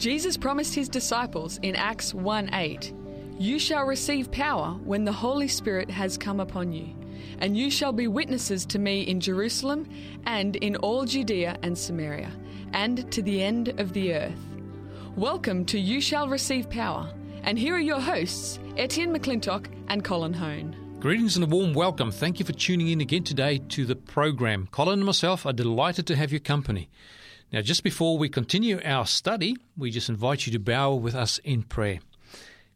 Jesus promised his disciples in Acts 1 8, You shall receive power when the Holy Spirit has come upon you, and you shall be witnesses to me in Jerusalem and in all Judea and Samaria, and to the end of the earth. Welcome to You Shall Receive Power, and here are your hosts, Etienne McClintock and Colin Hone. Greetings and a warm welcome. Thank you for tuning in again today to the program. Colin and myself are delighted to have your company. Now, just before we continue our study, we just invite you to bow with us in prayer.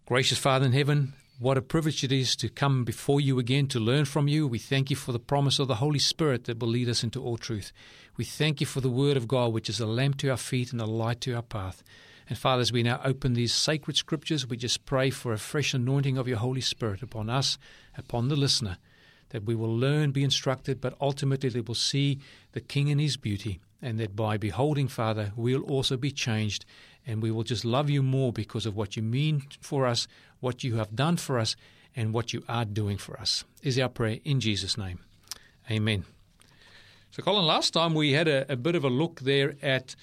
Gracious Father in heaven, what a privilege it is to come before you again to learn from you. We thank you for the promise of the Holy Spirit that will lead us into all truth. We thank you for the Word of God, which is a lamp to our feet and a light to our path. And Father, as we now open these sacred scriptures, we just pray for a fresh anointing of your Holy Spirit upon us, upon the listener, that we will learn, be instructed, but ultimately we will see the King in his beauty and that by beholding, Father, we'll also be changed and we will just love you more because of what you mean for us, what you have done for us, and what you are doing for us. Is our prayer in Jesus' name. Amen. So, Colin, last time we had a, a bit of a look there at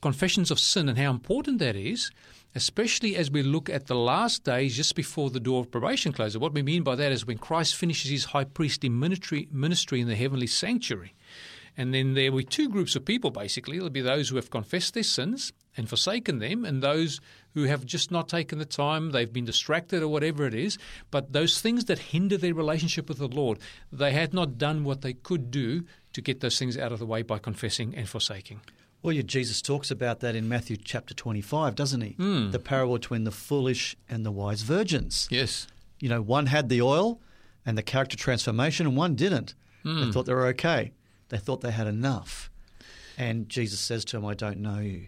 confessions of sin and how important that is, especially as we look at the last days just before the door of probation closes. What we mean by that is when Christ finishes his high priestly ministry, ministry in the heavenly sanctuary. And then there be two groups of people, basically. There'll be those who have confessed their sins and forsaken them, and those who have just not taken the time, they've been distracted or whatever it is. But those things that hinder their relationship with the Lord, they had not done what they could do to get those things out of the way by confessing and forsaking. Well, yeah, Jesus talks about that in Matthew chapter 25, doesn't he? Mm. The parable between the foolish and the wise virgins. Yes. You know, one had the oil and the character transformation, and one didn't. Mm. They thought they were okay. They thought they had enough. And Jesus says to them, I don't know you.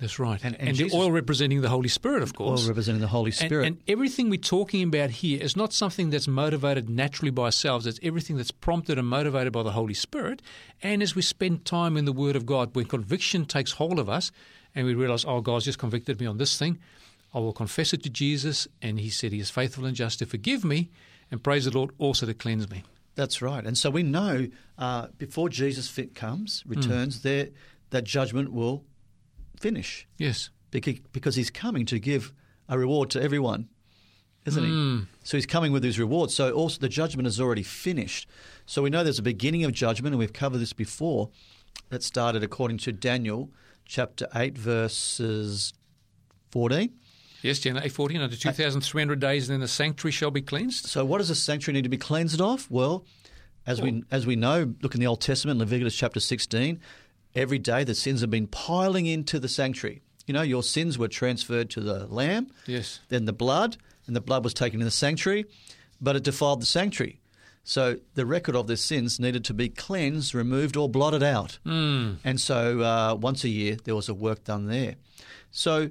That's right. And- And, and the oil representing the Holy Spirit, of course. Oil representing the Holy And- Spirit. And, everything we're talking about here is not something that's motivated naturally by ourselves. It's everything that's prompted and motivated by the Holy Spirit. And as we spend time in the Word of God, when conviction takes hold of us and we realize, oh, God's just convicted me on this thing, I will confess it to Jesus. And He said He is faithful and just to forgive me and praise the Lord also to cleanse me. That's right. And so we know uh, before Jesus fit comes, Hmm. returns, there that judgment will finish Yes. because, because he's coming to give a reward to everyone, isn't Hmm. he? So he's coming with his reward. So also the judgment is already finished. So we know there's a beginning of judgment, and we've covered this before. That started according to Daniel chapter 8, verses 14. Yes, Jenna, 814, under 2,300 days, and then the sanctuary shall be cleansed. So, what does the sanctuary need to be cleansed of? Well, as we as we know, look in the Old Testament, Leviticus chapter sixteen. Every day, the sins have been piling into the sanctuary. You know, your sins were transferred to the lamb, Yes. then the blood, and the blood was taken in the sanctuary, but it defiled the sanctuary. So the record of their sins needed to be cleansed, removed, or blotted out. Mm. And so uh, once a year, there was a work done there. So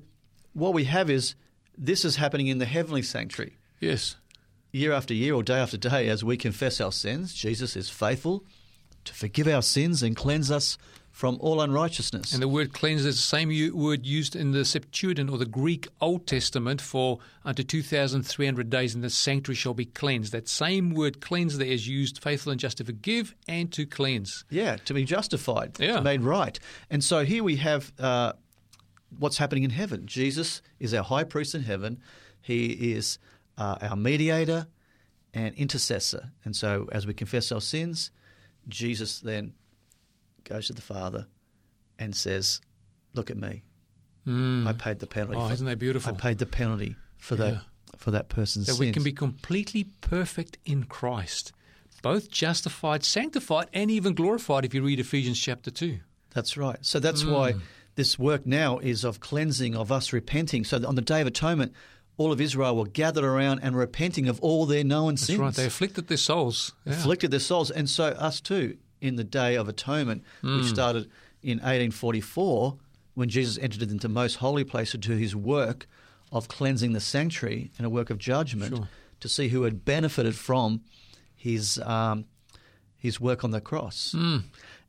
what we have is this is happening in the heavenly sanctuary Yes. year after year or day after day, as we confess our sins, Jesus is faithful to forgive our sins and cleanse us from all unrighteousness. And the word cleanse is the same u- word used in the Septuagint or the Greek Old Testament for unto 2,300 days and the sanctuary shall be cleansed. That same word cleanse there is used faithful and just to forgive and to cleanse. yeah, to be justified, to Yeah. be made right. And so here we have uh, what's happening in heaven. Jesus is our high priest in heaven. He is uh, our mediator and intercessor. And so as we confess our sins, Jesus then goes to the Father and says, Look at me. Mm. I paid the penalty. Oh, for- isn't that beautiful? I paid the penalty for Yeah. that for that person's that sins. we can be completely perfect in Christ, both justified, sanctified, and even glorified if you read Ephesians chapter 2. That's right. So that's Mm. why this work now is of cleansing, of us repenting. So on the Day of Atonement, all of Israel were gathered around and repenting of all their known That's sins, right. They afflicted their souls. Yeah. afflicted their souls, and so us too in the Day of Atonement, which Mm. started in 1844 when Jesus entered into the most holy place to do his work of cleansing the sanctuary and a work of judgment Sure. to see who had benefited from his um, his work on the cross. Mm.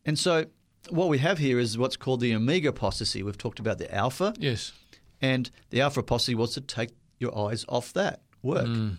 And so what we have here is what's called the omega apostasy. We've talked about the alpha, Yes. and the alpha apostasy was to take your eyes off that work Mm.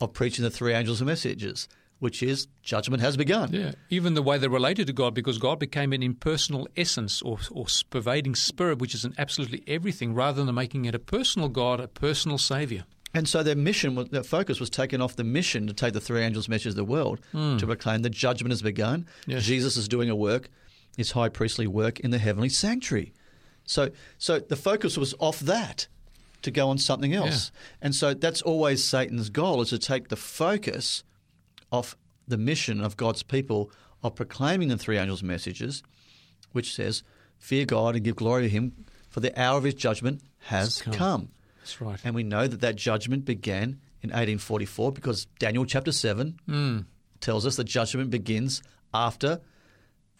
of preaching the three angels messages. which is judgment has begun. Yeah, even the way they're related to God, because God became an impersonal essence or, or pervading spirit, which is in absolutely everything, rather than making it a personal God, a personal Savior. And so their mission, their focus was taken off the mission to take the three angels' message to the world to proclaim the judgment has begun. Yes. Jesus is doing a work, his high priestly work in the heavenly sanctuary. So, so the focus was off that to go on something else. And so that's always Satan's goal is to take the focus off the mission of God's people of proclaiming the three angels' messages, which says, "Fear God and give glory to Him, for the hour of His judgment has come. come." That's right. And we know that that judgment began in 1844 because Daniel chapter 7 Mm. tells us that judgment begins after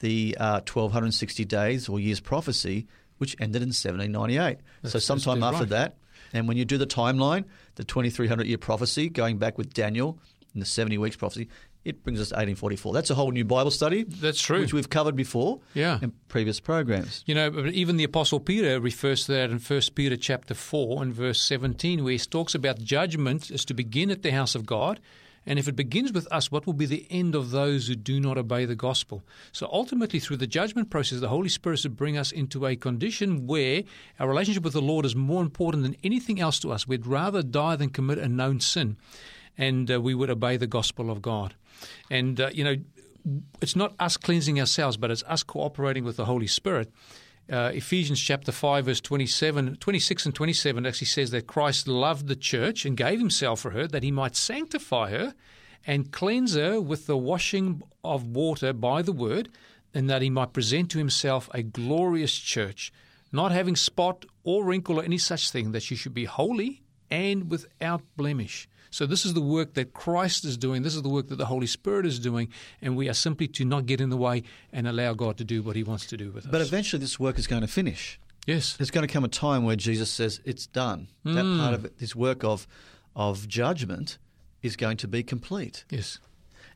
the uh, 1260 days or years prophecy, which ended in 1798. so sometime after right. that, and when you do the timeline, the 2300 year prophecy going back with Daniel and the 70 weeks prophecy, it brings us to 1844. That's a whole new Bible study. That's true. Which we've covered before Yeah. in previous programs. You know, but even the Apostle Peter refers to that in 1 Peter chapter 4 and verse 17, where he talks about judgment is to begin at the house of God. And if it begins with us, what will be the end of those who do not obey the gospel? So ultimately, through the judgment process, the Holy Spirit to bring us into a condition where our relationship with the Lord is more important than anything else to us. We'd rather die than commit a known sin, and uh, we would obey the gospel of God. And, uh, you know, it's not us cleansing ourselves, but it's us cooperating with the Holy Spirit. Uh, Ephesians chapter 5, verse 27, 26 and 27 actually says that Christ loved the church and gave himself for her that he might sanctify her and cleanse her with the washing of water by the word, and that he might present to himself a glorious church, not having spot or wrinkle or any such thing, that she should be holy and without blemish. So this is the work that Christ is doing. This is the work that the Holy Spirit is doing, and we are simply to not get in the way and allow God to do what He wants to do with us. But eventually, this work is going to finish. yes, There's going to come a time where Jesus says it's done. That Hmm. part of it, this work of of judgment is going to be complete. yes,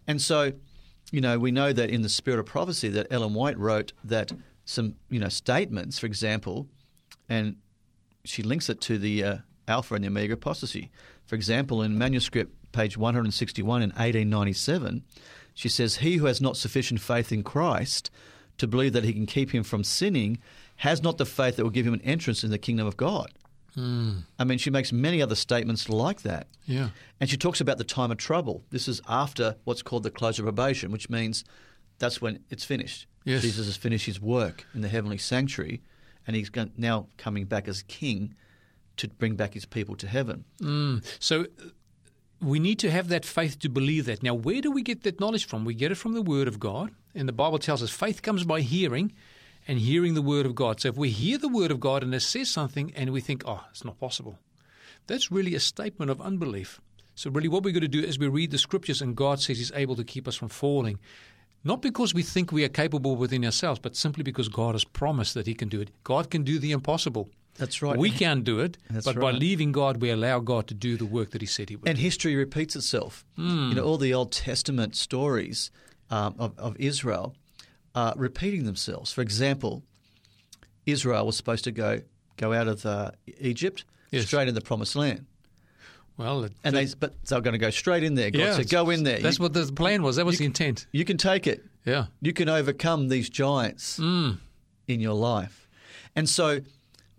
And so, you know, we know that in the spirit of prophecy that Ellen White wrote that some, you know, statements, for example, and she links it to the uh, Alpha and the Omega apostasy. For example, in manuscript page 161 in 1897, she says, He who has not sufficient faith in Christ to believe that he can keep him from sinning has not the faith that will give him an entrance in the kingdom of God. Hmm. I mean, she makes many other statements like that. yeah, And she talks about the time of trouble. This is after what's called the close of probation, which means that's when it's finished. Yes. Jesus has finished his work in the heavenly sanctuary, and he's now coming back as king to bring back his people to heaven. Mm. So uh, we need to have that faith to believe that. Now, where do we get that knowledge from? We get it from the Word of God, and the Bible tells us faith comes by hearing, and hearing the Word of God. So if we hear the Word of God and it says something, and we think, "Oh, it's not possible," that's really a statement of unbelief. So really, what we're going to do is we read the Scriptures, and God says He's able to keep us from falling. Not because we think we are capable within ourselves, but simply because God has promised that He can do it. God can do the impossible. That's right. We can't do it, That's but by leaving God, we allow God to do the work that He said He would. And history repeats itself. Hmm. You know, all the Old Testament stories um, of, of Israel are repeating themselves. For example, Israel was supposed to go go out of uh, Egypt Yes. straight into the Promised Land, well, it, and they but they're going to go straight in there. God yeah, said, "Go in there. That's you, what the plan was. That was the intent. you can take it. Yeah. You can overcome these giants Mm. in your life." And so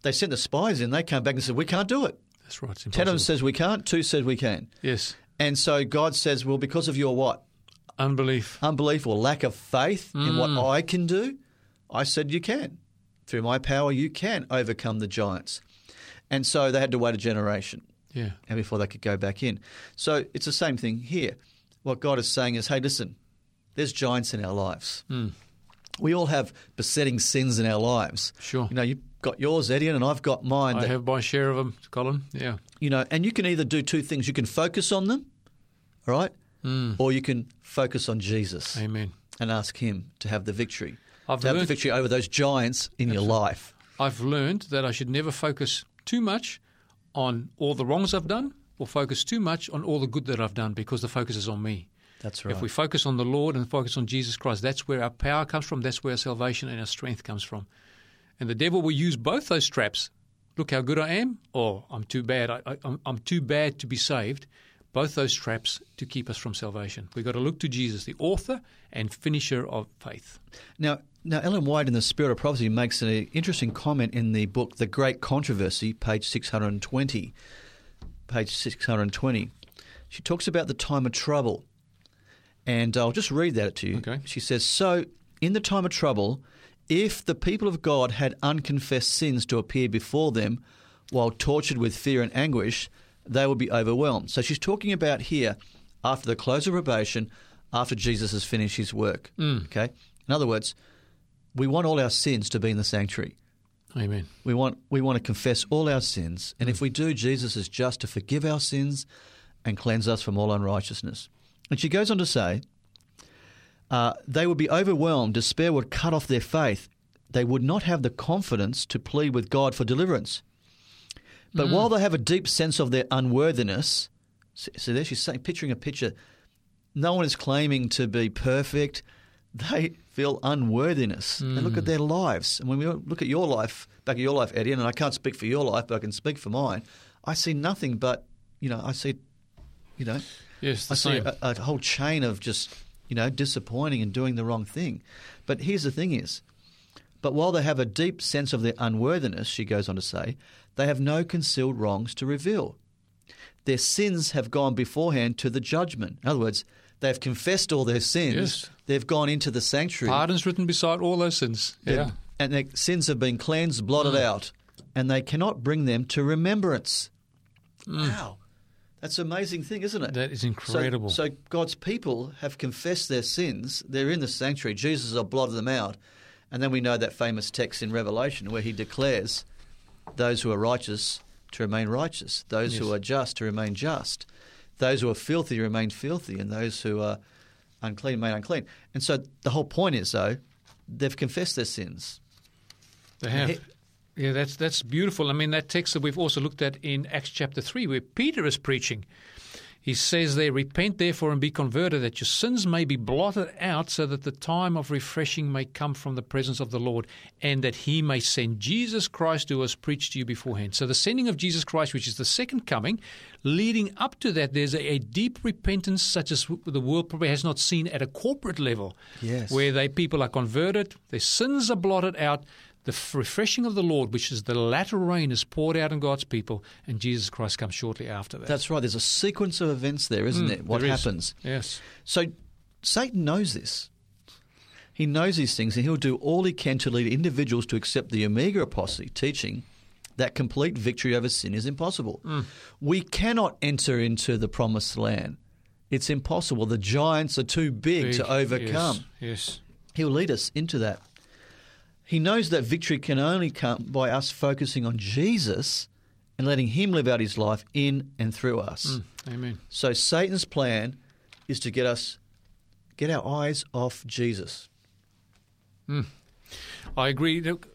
they sent the spies in. They came back and said, "We can't do it." That's right. Ten of them says we can't. Two said we can. yes. And so God says, "Well, because of your what? Unbelief. unbelief or lack of faith in what mm. I can do, I said you can. Through my power, you can overcome the giants. And so they had to wait a generation Yeah. and before they could go back in. So it's the same thing here. What God is saying is, hey, listen, there's giants in our lives. Mm. We all have besetting sins in our lives. Sure. You know, you've got yours, Eddie, and I've got mine. I that- have my share of them, Colin. Yeah. you know, and you can either do two things. You can focus on them, all right, hmm. or you can focus on Jesus Amen. and ask Him to have the victory, I've to have the victory over those giants in your life. I've learned that I should never focus too much on all the wrongs I've done or focus too much on all the good that I've done because the focus is on me. That's right. If we focus on the Lord and focus on Jesus Christ, that's where our power comes from. That's where our salvation and our strength comes from. And the devil will use both those traps. Look how good I am, or I'm too bad. I, I'm too bad to be saved. both those traps to keep us from salvation. We've got to look to Jesus, the author and finisher of faith. Now, now Ellen White in the Spirit of Prophecy makes an interesting comment in the book The Great Controversy, page 620. Page 620. She talks about the time of trouble. And I'll just read that to you. Okay. She says, So, in the time of trouble, if the people of God had unconfessed sins to appear before them while tortured with fear and anguish, they would be overwhelmed. So she's talking about here after the close of probation, after Jesus has finished his work. Mm. Okay? In other words, we want all our sins to be in the sanctuary. Amen. We want we want to confess all our sins, and if mm. we do, Jesus is just to forgive our sins and cleanse us from all unrighteousness. And she goes on to say, uh, they would be overwhelmed. Despair would cut off their faith. They would not have the confidence to plead with God for deliverance. But while they have a deep sense of their unworthiness, so so there she's saying, picturing a picture. No one is claiming to be perfect. They feel unworthiness. And look at their lives. And when we look at your life, back at your life, Eddie, and I can't speak for your life, but I can speak for mine. I see nothing but, you know, I see, you know, Yes, I see a, a whole chain of just, you know, disappointing and doing the wrong thing. But here's the thing is, but while they have a deep sense of their unworthiness, she goes on to say, they have no concealed wrongs to reveal. Their sins have gone beforehand to the judgment. In other words, they've confessed all their sins. Yes. They've gone into the sanctuary. Pardon's written beside all those sins. Yeah. And their sins have been cleansed, blotted mm. out, and they cannot bring them to remembrance. Mm. Wow. That's an amazing thing, isn't it? That is incredible. So, God's people have confessed their sins. They're in the sanctuary. Jesus has blotted them out. And then we know that famous text in Revelation where he declares those who are righteous to remain righteous, those who are just to remain just, those who are filthy remain filthy, and those who are unclean remain unclean. And so the whole point is, though, they've confessed their sins. They have. Yeah, that's that's beautiful. I mean, that text that we've also looked at in Acts chapter three, where Peter is preaching. He says there, Repent therefore and be converted, that your sins may be blotted out, so that the time of refreshing may come from the presence of the Lord, and that he may send Jesus Christ who was preached to you beforehand. So the sending of Jesus Christ, which is the second coming, leading up to that, there's a, a deep repentance such as the world probably has not seen at a corporate level. Yes. Where they people are converted, their sins are blotted out, the refreshing of the Lord, which is the latter rain, is poured out on God's people, and Jesus Christ comes shortly after that. That's right. There's a sequence of events there, isn't mm, there? What There is. happens? Yes. So Satan knows this. He knows these things, and he'll do all he can to lead individuals to accept the Omega apostasy teaching that complete victory over sin is impossible. Mm. We cannot enter into the promised land. It's impossible. The giants are too big, Big, to overcome. Yes. yes. He'll lead us into that. He knows that victory can only come by us focusing on Jesus and letting him live out his life in and through us. Mm, amen. So Satan's plan is to get us get our eyes off Jesus. Mm. I agree. Look,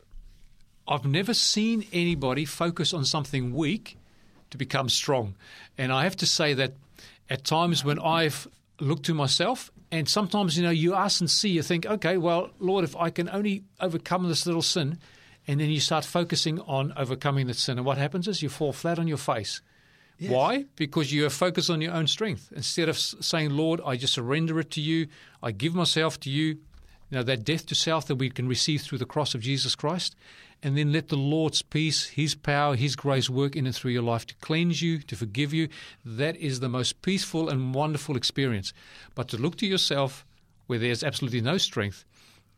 I've never seen anybody focus on something weak to become strong. And I have to say that at times when I've looked to myself, and sometimes, you know, you ask and see, you think, okay, well, Lord, if I can only overcome this little sin, and then you start focusing on overcoming the sin, and what happens is you fall flat on your face. Why? Because you are focused on your own strength. Instead of saying, Lord, I just surrender it to you, I give myself to you, you know, that death to self that we can receive through the cross of Jesus Christ, and then let the Lord's peace, His power, His grace work in and through your life to cleanse you, to forgive you. That is the most peaceful and wonderful experience. But to look to yourself where there's absolutely no strength,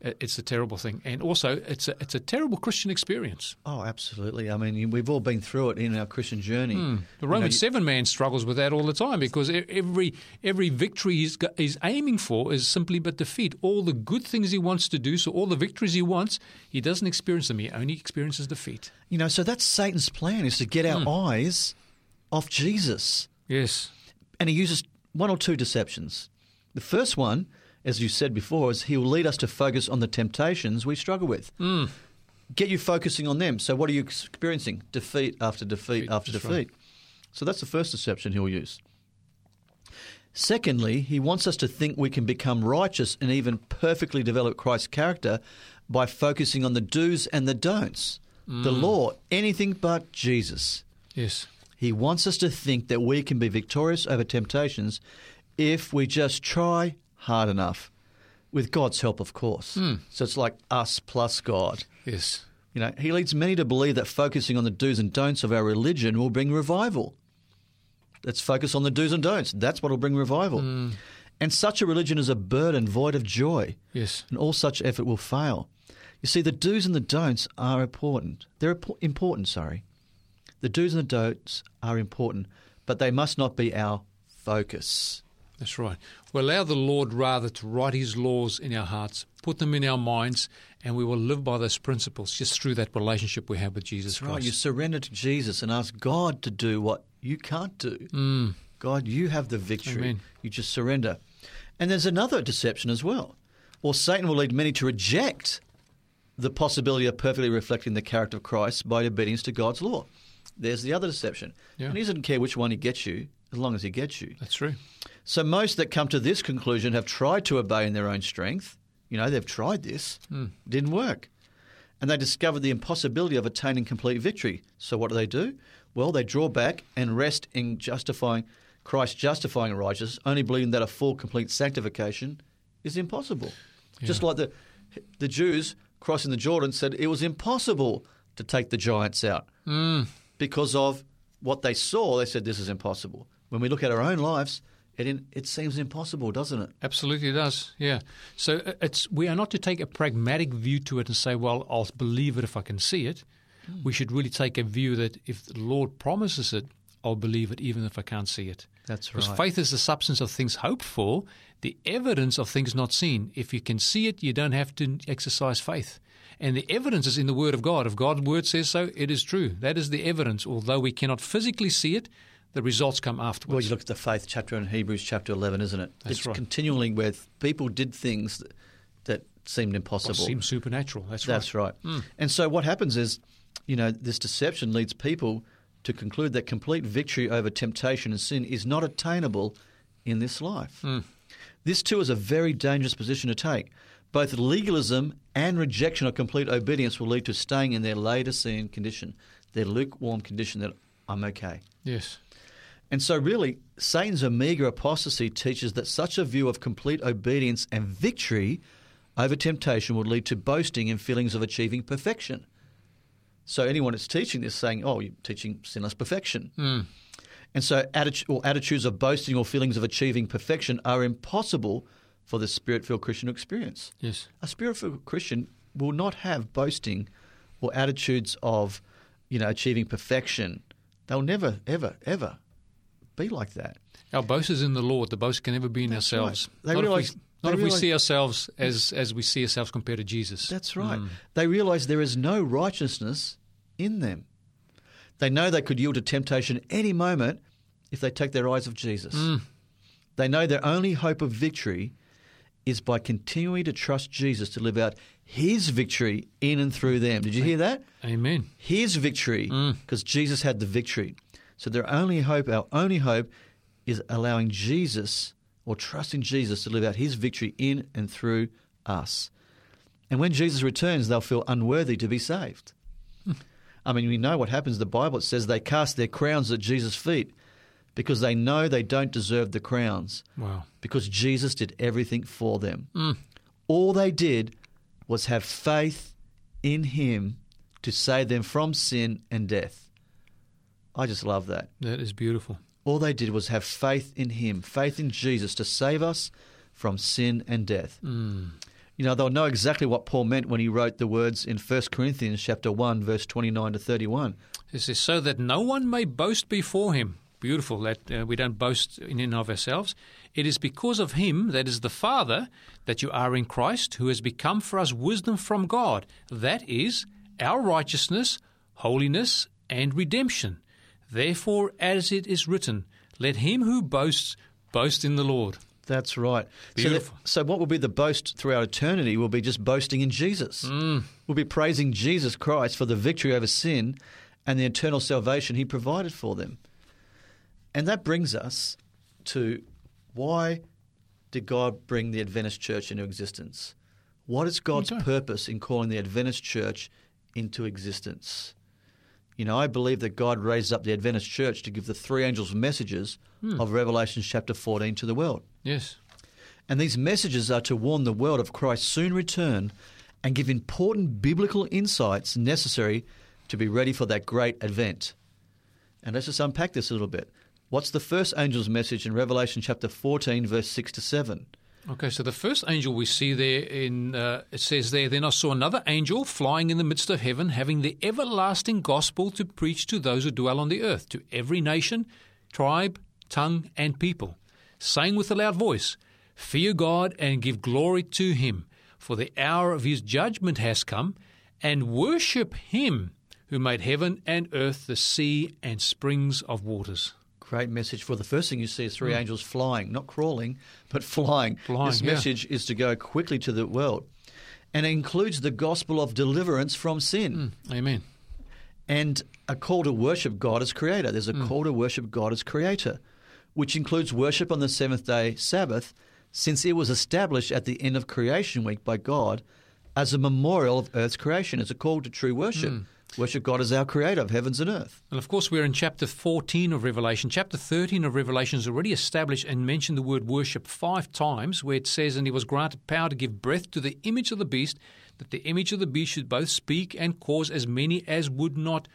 Uh, it's a terrible thing. And also, it's a, it's a terrible Christian experience. Oh, absolutely. I mean, we've all been through it in our Christian journey. Hmm. The You know, Roman seven man struggles with that all the time because every every victory he's, go- he's aiming for is simply but defeat. All the good things he wants to do, so all the victories he wants, he doesn't experience them. He only experiences defeat. You know, so that's Satan's plan is to get our hmm. eyes off Jesus. Yes. And he uses one or two deceptions. The first one, as you said before, is he will lead us to focus on the temptations we struggle with. Mm. Get you focusing on them. So what are you experiencing? Defeat after defeat Defeat, after that's defeat. So that's the first deception he'll use. Secondly, he wants us to think we can become righteous and even perfectly develop Christ's character by focusing on the do's and the don'ts. The mm. law, anything but Jesus. Yes. He wants us to think that we can be victorious over temptations if we just try hard enough, with God's help, of course. Hmm. So it's like us plus God. Yes. You know, he leads many to believe that focusing on the do's and don'ts of our religion will bring revival. Let's focus on the do's and don'ts. That's what will bring revival. Hmm. And such a religion is a burden void of joy, Yes. and all such effort will fail. You see, the do's and the don'ts are important. They're important, sorry. The do's and the don'ts are important, but they must not be our focus. That's right. We allow the Lord rather to write His laws in our hearts, put them in our minds, and we will live by those principles just through that relationship we have with Jesus That's right. Christ. You surrender to Jesus and ask God to do what you can't do. Mm. God, you have the victory. Amen. You just surrender. And there's another deception as well. Or Satan will lead many to reject the possibility of perfectly reflecting the character of Christ by obedience to God's law. There's the other deception. Yeah. And he doesn't care which one he gets you, as long as he gets you. That's true. So most that come to this conclusion have tried to obey in their own strength. You know, they've tried this, hmm. didn't work. And they discovered the impossibility of attaining complete victory. So what do they do? Well, they draw back and rest in justifying Christ justifying righteousness, only believing that a full, complete sanctification is impossible. Just like the the Jews crossing the Jordan said it was impossible to take the giants out hmm. because of what they saw. They said this is impossible. When we look at our own lives, it in, it seems impossible, doesn't it? Absolutely, it does. Yeah. So uh, it's we are not to take a pragmatic view to it and say, "Well, I'll believe it if I can see it." We should really take a view that if the Lord promises it, I'll believe it even if I can't see it. That's Because right. faith is the substance of things hoped for, the evidence of things not seen. If you can see it, you don't have to exercise faith. And the evidence is in the Word of God. If God's Word says so, it is true. That is the evidence. Although we cannot physically see it, the results come afterwards. Well, you look at the faith chapter in Hebrews chapter 11, isn't it? That's it's right. continually where people did things that, that seemed impossible. seemed supernatural. That's, right. That's right. Hmm. And so what happens is, you know, this deception leads people to conclude that complete victory over temptation and sin is not attainable in this life. Hmm. This too is a very dangerous position to take. Both legalism and rejection of complete obedience will lead to staying in their Laodicean condition, their lukewarm condition that I'm okay. Yes. And so, really, Satan's Omega apostasy teaches that such a view of complete obedience and victory over temptation would lead to boasting and feelings of achieving perfection. So, anyone that's teaching this saying, oh, you're teaching sinless perfection. Hmm. And so, attitude, or attitudes of boasting or feelings of achieving perfection are impossible for the spirit filled Christian to experience. Yes. A spirit filled Christian will not have boasting or attitudes of, you know, achieving perfection. They'll never, ever, ever be like that. Our boast is in the Lord. The boast can never be in That's ourselves. right. They not realise- if we, not if we see ourselves as as we see ourselves compared to Jesus. That's right. Mm. They realize there is no righteousness in them. They know they could yield to temptation any moment if they take their eyes off Jesus. Mm. They know their only hope of victory is by continuing to trust Jesus to live out his victory in and through them. Did you hear that? Amen. his victory mm. because Jesus had the victory. So their only hope, our only hope, is allowing Jesus or trusting Jesus to live out his victory in and through us. And when Jesus returns, they'll feel unworthy to be saved. I mean, we know what happens. The Bible says they cast their crowns at Jesus' feet because they know they don't deserve the crowns Wow. because Jesus did everything for them. Mm. All they did was have faith in Him to save them from sin and death. I just love that. That is beautiful. All they did was have faith in Him, faith in Jesus to save us from sin and death. You know, they'll know exactly what Paul meant when he wrote the words in 1 Corinthians chapter 1 verse 29 to 31. It says, so that no one may boast before him. Beautiful that uh, we don't boast in and of ourselves. It is because of him, that is the Father, that you are in Christ, who has become for us wisdom from God. That is our righteousness, holiness, and redemption. Therefore, as it is written, let him who boasts boast in the Lord. That's right. So, that, Beautiful. so, what will be the boast throughout eternity will be just boasting in Jesus. Mm. We'll be praising Jesus Christ for the victory over sin and the eternal salvation he provided for them. And that brings us to why did God bring the Adventist church into existence? What is God's Okay. purpose in calling the Adventist church into existence? You know, I believe that God raised up the Adventist church to give the three angels messages hmm. of Revelation chapter 14 to the world. Yes. And these messages are to warn the world of Christ's soon return and give important biblical insights necessary to be ready for that great event. And let's just unpack this a little bit. What's the first angel's message in Revelation chapter 14, verse 6 to 7? Okay, so the first angel we see there in uh, it says there, then I saw another angel flying in the midst of heaven, having the everlasting gospel to preach to those who dwell on the earth, to every nation, tribe, tongue, and people, saying with a loud voice, Fear God and give glory to him, for the hour of his judgment has come, and worship him who made heaven and earth, the sea, and springs of waters. Great message for the first thing you see is three hmm. angels flying, not crawling, but flying. Flying, this yeah. message is to go quickly to the world. And it includes the gospel of deliverance from sin hmm. Amen. and a call to worship God as creator. There's a Hmm. call to worship God as creator, which includes worship on the seventh day Sabbath, since it was established at the end of creation week by God as a memorial of earth's creation. It's a call to true worship. Hmm. Worship God as our creator of heavens and earth. And of course, we're in chapter 14 of Revelation. Chapter 13 of Revelation has already established and mentioned the word worship five times, where it says, And he was granted power to give breath to the image of the beast, that the image of the beast should both speak and cause as many as would not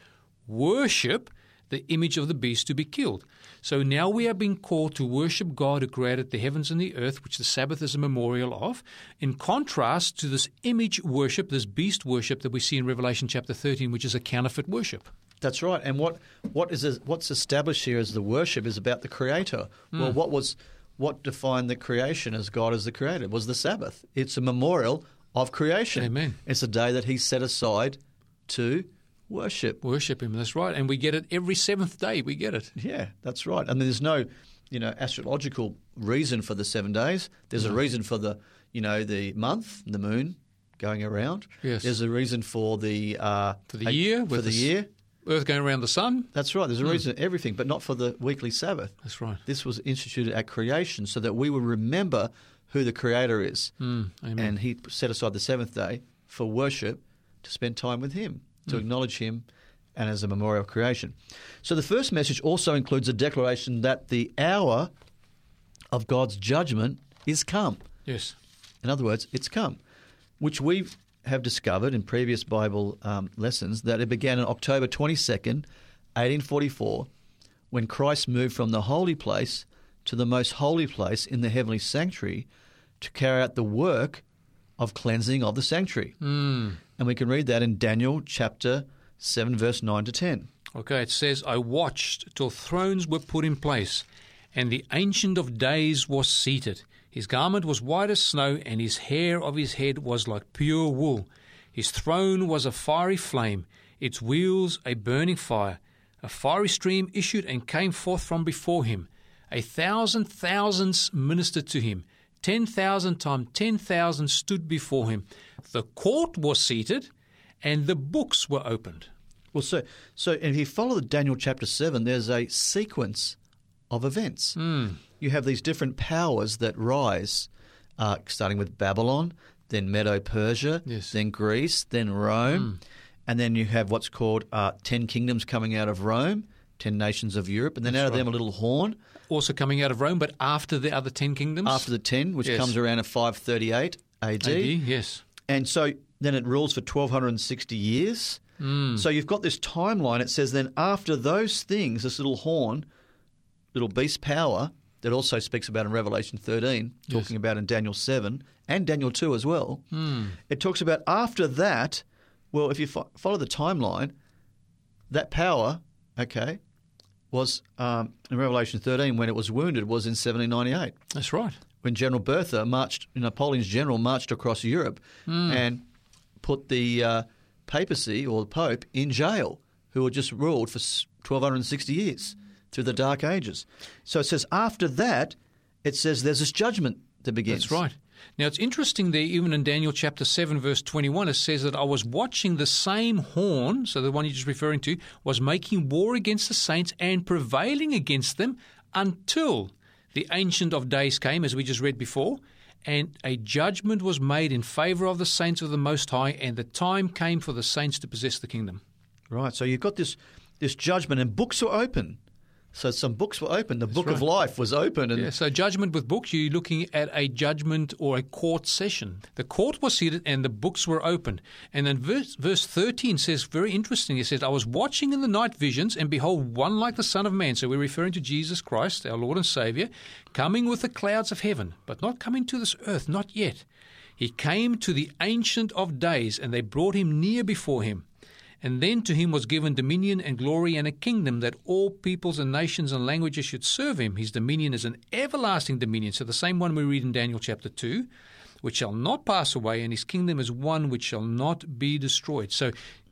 worship the image of the beast to be killed. So now we are being called to worship God who created the heavens and the earth, which the Sabbath is a memorial of, in contrast to this image worship, this beast worship that we see in Revelation chapter 13, which is a counterfeit worship. That's right. And what what is what's established here as the worship is about the Creator. Hmm. Well, what was what defined the creation as God as the Creator was the Sabbath. It's a memorial of creation. Amen. It's a day that He set aside to worship. Worship him, that's right. And we get it every seventh day. We get it. Yeah, that's right. I mean, there's no, you know, astrological reason for the seven days. There's a reason for the, you know, the month, the moon going around. Yes. There's a reason for the uh, For the year, for the s- year. Earth going around the sun. That's right. There's a reason for everything, but not for the weekly Sabbath. That's right. This was instituted at creation so that we would remember who the Creator is. Mm, amen. And He set aside the seventh day for worship to spend time with Him, to Hmm. acknowledge Him, and as a memorial of creation. So the first message also includes a declaration that the hour of God's judgment is come. yes. In other words, it's come, which we have discovered in previous Bible um, lessons that it began on October 22nd, 1844, when Christ moved from the holy place to the most holy place in the heavenly sanctuary to carry out the work of cleansing of the sanctuary. Mm. And we can read that in Daniel chapter 7, verse 9 to 10. Okay, it says, I watched till thrones were put in place, and the Ancient of Days was seated. His garment was white as snow, and his hair of his head was like pure wool. His throne was a fiery flame, its wheels a burning fire. A fiery stream issued and came forth from before him. A thousand thousands ministered to him. Ten thousand times ten thousand stood before him. The court was seated, and the books were opened. Well, so, so if you follow the Daniel chapter 7, there's a sequence of events. You have these different powers that rise, uh, starting with Babylon, then Medo Persia, Yes. then Greece, then Rome. And then you have what's called uh, 10 kingdoms coming out of Rome, 10 nations of Europe. And then out of them, a little horn also coming out of Rome, but after the other ten kingdoms. after the 10, which Yes. comes around at 538 AD. AD, yes. And so then it rules for 1260 years. Hmm. So you've got this timeline. It says then after those things, this little horn, little beast power that also speaks about in Revelation 13, talking about in Daniel 7 and Daniel 2 as well. Hmm. It talks about after that, well, if you fo- follow the timeline, that power, okay, was um, in Revelation 13 when it was wounded was in 1798 That's right. when General Berthier marched, Napoleon's general marched across Europe and put the uh, papacy or the Pope in jail, who had just ruled for 1260 years through the Dark Ages. So it says after that, it says there's this judgment that begins. That's right. Now it's interesting there, even in Daniel chapter 7, verse 21, it says that I was watching the same horn, so the one you're just referring to, was making war against the saints and prevailing against them until the Ancient of Days came, as we just read before, and a judgment was made in favor of the saints of the Most High, and the time came for the saints to possess the kingdom. Right. So you've got this this judgment, and books are open. So some books were open. The book of life was open, and Yeah, so judgment with books, you're looking at a judgment or a court session. The court was seated and the books were opened. And then verse, verse 13 says, very interesting, it says, I was watching in the night visions, and behold, one like the Son of Man. So we're referring to Jesus Christ, our Lord and Savior, coming with the clouds of heaven, but not coming to this earth, not yet. He came to the Ancient of Days, and they brought him near before him. And then to him was given dominion and glory and a kingdom that all peoples and nations and languages should serve him. His dominion is an everlasting dominion. So the same one we read in Daniel chapter 2, which shall not pass away, and his kingdom is one which shall not be destroyed. So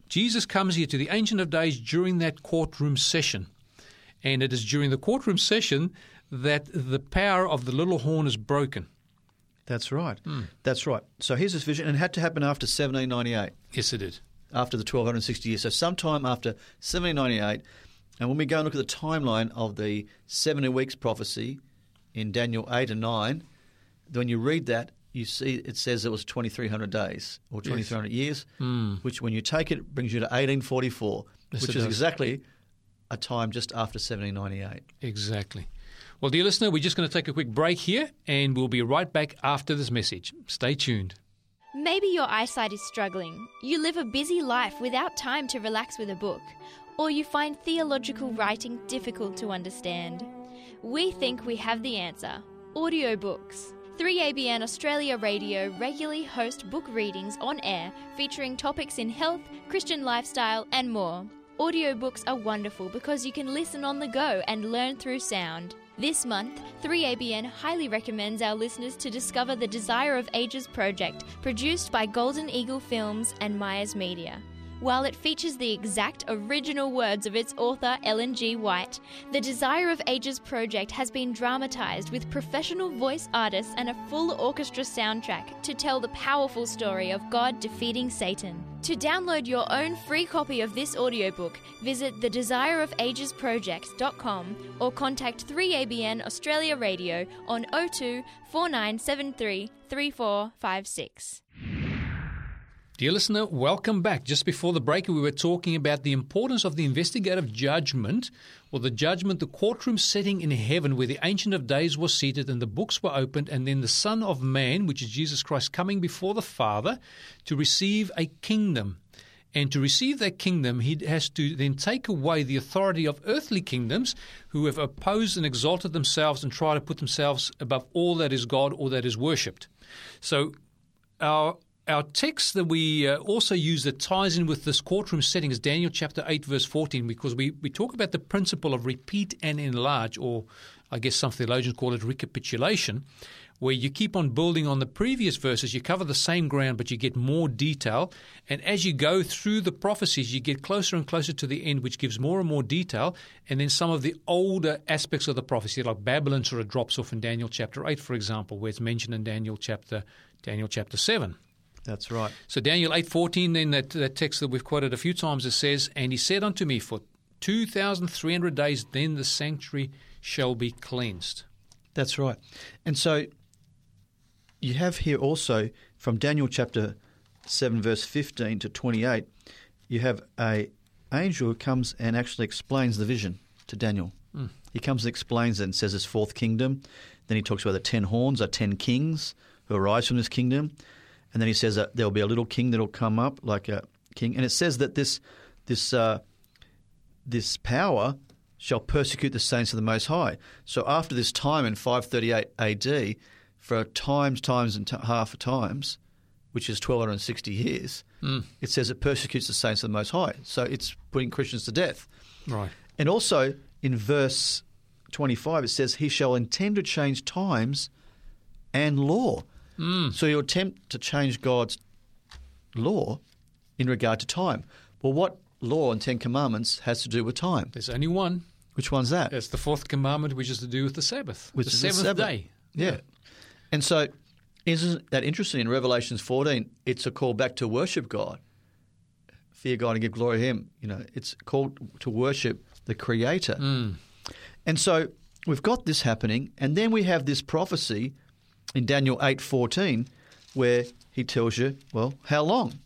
Jesus comes here to the Ancient of Days during that courtroom session. And it is during the courtroom session that the power of the little horn is broken. that's right. Hmm. That's right. So here's this vision, and it had to happen after 1798. Yes, it did. After the 1260 years. So sometime after 1798, and when we go and look at the timeline of the 70 weeks prophecy in Daniel 8 and 9, when you read that, you see it says it was 2,300 days or 2,300 years, hmm. which when you take it brings you to 1844, Yes, which is does. exactly a time just after 1798. Exactly. Well, dear listener, we're just going to take a quick break here, and we'll be right back after this message. Stay tuned. Maybe your eyesight is struggling. You live a busy life without time to relax with a book, or you find theological writing difficult to understand. We think we have the answer audiobooks. 3ABN Australia Radio regularly host book readings on air featuring topics in health, Christian lifestyle, and more. Audiobooks are wonderful because you can listen on the go and learn through sound. This month, 3ABN highly recommends our listeners to discover the Desire of Ages project, produced by Golden Eagle Films and Myers Media. While it features the exact original words of its author, Ellen G. White, the Desire of Ages project has been dramatized with professional voice artists and a full orchestra soundtrack to tell the powerful story of God defeating Satan. To download your own free copy of this audiobook, visit thedesireofagesproject.com or contact 3ABN Australia Radio on 02 4973 3456. Dear listener, welcome back. Just before the break, we were talking about the importance of the investigative judgment, or the judgment, the courtroom setting in heaven where the Ancient of Days was seated and the books were opened, and then the Son of Man, which is Jesus Christ, coming before the Father to receive a kingdom. And to receive that kingdom, he has to then take away the authority of earthly kingdoms who have opposed and exalted themselves and try to put themselves above all that is God or that is worshipped. So, our our text that we uh, also use that ties in with this courtroom setting is Daniel chapter 8, verse 14, because we, we talk about the principle of repeat and enlarge, or I guess some theologians call it recapitulation, where you keep on building on the previous verses. You cover the same ground, but you get more detail. And as you go through the prophecies, you get closer and closer to the end, which gives more and more detail. And then some of the older aspects of the prophecy, like Babylon, sort of drops off in Daniel chapter 8, for example, where it's mentioned in Daniel chapter, Daniel chapter 7. That's right. So Daniel eight fourteen, then that, that text that we've quoted a few times, it says, "And he said unto me, For two thousand three hundred days, then the sanctuary shall be cleansed." That's right. And so you have here also from Daniel chapter 7 verse 15 to 28 you have a angel who comes and actually explains the vision to Daniel. Hmm. He comes and explains it and says his fourth kingdom. Then he talks about the 10 horns are 10 kings who arise from this kingdom. And then he says that there'll be a little king that'll come up like a king. And it says that this this uh, this power shall persecute the saints of the Most High. So after this time in 538 AD, for times, times, and t- half a times, which is 1260 years, it says it persecutes the saints of the Most High. So it's putting Christians to death. Right. And also in verse 25, it says, He shall intend to change times and law. Mm. So you attempt to change God's law in regard to time. Well, what law and Ten Commandments has to do with time? There's only one. Which one's that? It's the fourth commandment, which is to do with the Sabbath, Which the is seventh Sabbath. day. Yeah. And so, isn't that interesting? In Revelations 14, it's a call back to worship God, fear God, and give glory to Him. You know, it's called to worship the Creator. Mm. And so, we've got this happening, and then we have this prophecy in Daniel 8:14, where he tells you, well, how long?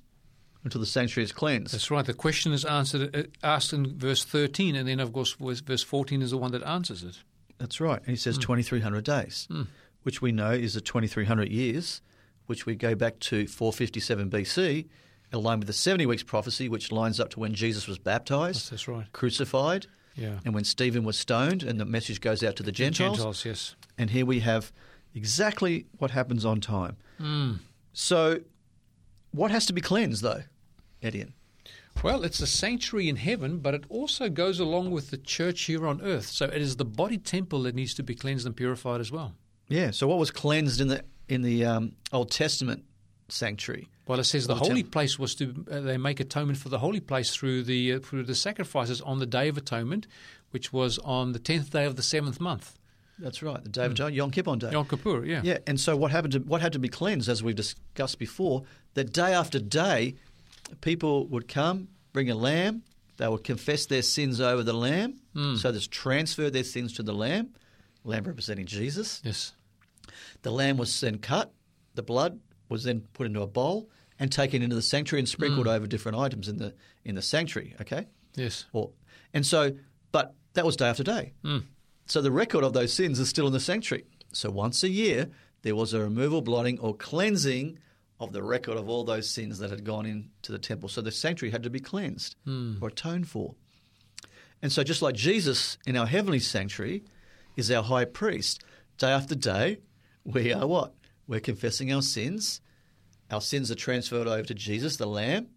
until the sanctuary is cleansed. That's right. The question is answered uh, asked in verse 13, and then, of course, verse verse 14 is the one that answers it. That's right. And he says 2,300 days, which we know is the 2,300 years, which we go back to 457 BC, along with the 70 weeks prophecy, which lines up to when Jesus was baptized, That's right. crucified, Yeah. and when Stephen was stoned, and the message goes out to the Gentiles. Gentiles, yes. And here we have exactly what happens on time. Hmm. So, what has to be cleansed, though, Edian? Well, it's a sanctuary in heaven, but it also goes along with the church here on earth. So it is the body temple that needs to be cleansed and purified as well. Yeah. So, what was cleansed in the in the um, Old Testament sanctuary? Well, it says the holy temp- place was to uh, they make atonement for the holy place through the uh, through the sacrifices on the day of atonement, which was on the tenth day of the seventh month, That's right, the Day of mm. Atonement, Yom Kippur Day. Yom Kippur. Yeah, Yeah, and so what happened? To, what had to be cleansed, as we've discussed before, that day after day, people would come, bring a lamb. They would confess their sins over the lamb. Mm. So there's transferred their sins to the lamb. Lamb representing Jesus. Yes. The lamb was then cut. The blood was then put into a bowl and taken into the sanctuary and sprinkled mm. over different items in the in the sanctuary. Okay. Yes. Or, and so, but that was day after day. So the record of those sins is still in the sanctuary. So once a year, there was a removal, blotting, or cleansing of the record of all those sins that had gone into the temple. So the sanctuary had to be cleansed or atoned for. And so, just like Jesus in our heavenly sanctuary is our high priest, day after day, we are what? We're confessing our sins. Our sins are transferred over to Jesus, the Lamb.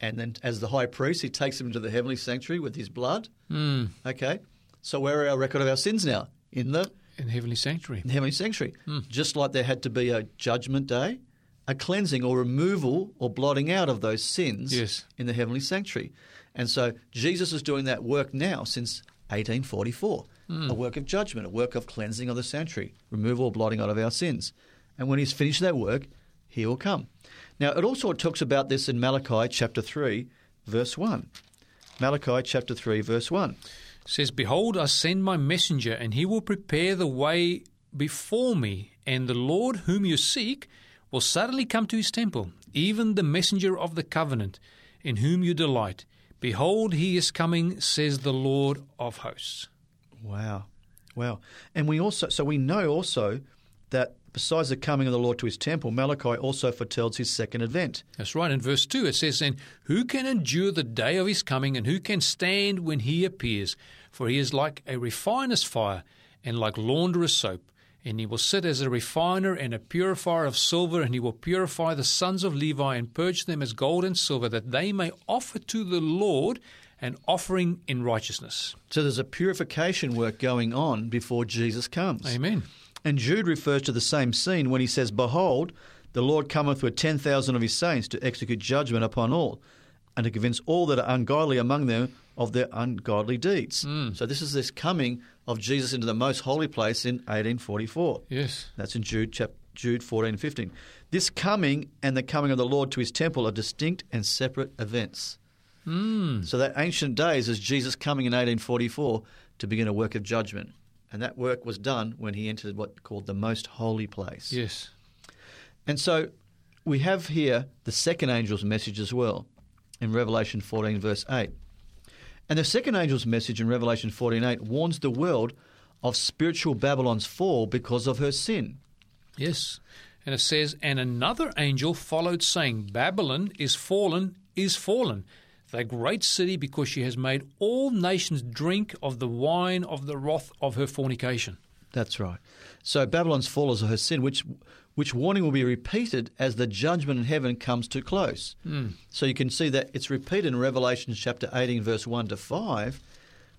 And then, as the high priest, he takes them into the heavenly sanctuary with his blood. Mm. Okay. So, where are our record of our sins now? In the In heavenly sanctuary. heavenly sanctuary. Hmm. Just like there had to be a judgment day, a cleansing or removal or blotting out of those sins Yes. in the heavenly sanctuary. And so Jesus is doing that work now since 1844 hmm. a work of judgment, a work of cleansing of the sanctuary, removal or blotting out of our sins. And when he's finished that work, he will come. Now, it also talks about this in Malachi chapter 3, verse 1. Malachi chapter 3, verse 1. Says, Behold, I send my messenger, and he will prepare the way before me, and the Lord whom you seek will suddenly come to his temple, even the messenger of the covenant, in whom you delight. Behold, he is coming, says the Lord of hosts. Wow. Wow. And we also, so we know also that besides the coming of the Lord to his temple, Malachi also foretells his second advent. That's right. In verse 2, it says, And who can endure the day of his coming, and who can stand when he appears? For he is like a refiner's fire, and like launderer's soap. And he will sit as a refiner and a purifier of silver, and he will purify the sons of Levi and purge them as gold and silver, that they may offer to the Lord an offering in righteousness. So there's a purification work going on before Jesus comes. Amen. And Jude refers to the same scene when he says, Behold, the Lord cometh with ten thousand of his saints to execute judgment upon all, and to convince all that are ungodly among them of their ungodly deeds. Hmm. So this is this coming of Jesus into the most holy place in 1844. Yes. That's in Jude, chap- Jude 14 15. This coming and the coming of the Lord to his temple are distinct and separate events. Hmm. So that ancient days is Jesus coming in 1844 to begin a work of judgment. And that work was done when he entered what called the most holy place. Yes. And so we have here the second angel's message as well in Revelation 14, verse 8. And the second angel's message in Revelation 14:8 warns the world of spiritual Babylon's fall because of her sin. Yes. And it says, And another angel followed, saying, Babylon is fallen, is fallen, the great city, because she has made all nations drink of the wine of the wrath of her fornication. That's right. So Babylon's fall is her sin, which which warning will be repeated as the judgment in heaven comes too close. Hmm. So you can see that it's repeated in Revelation chapter 18, verse 1 to 5,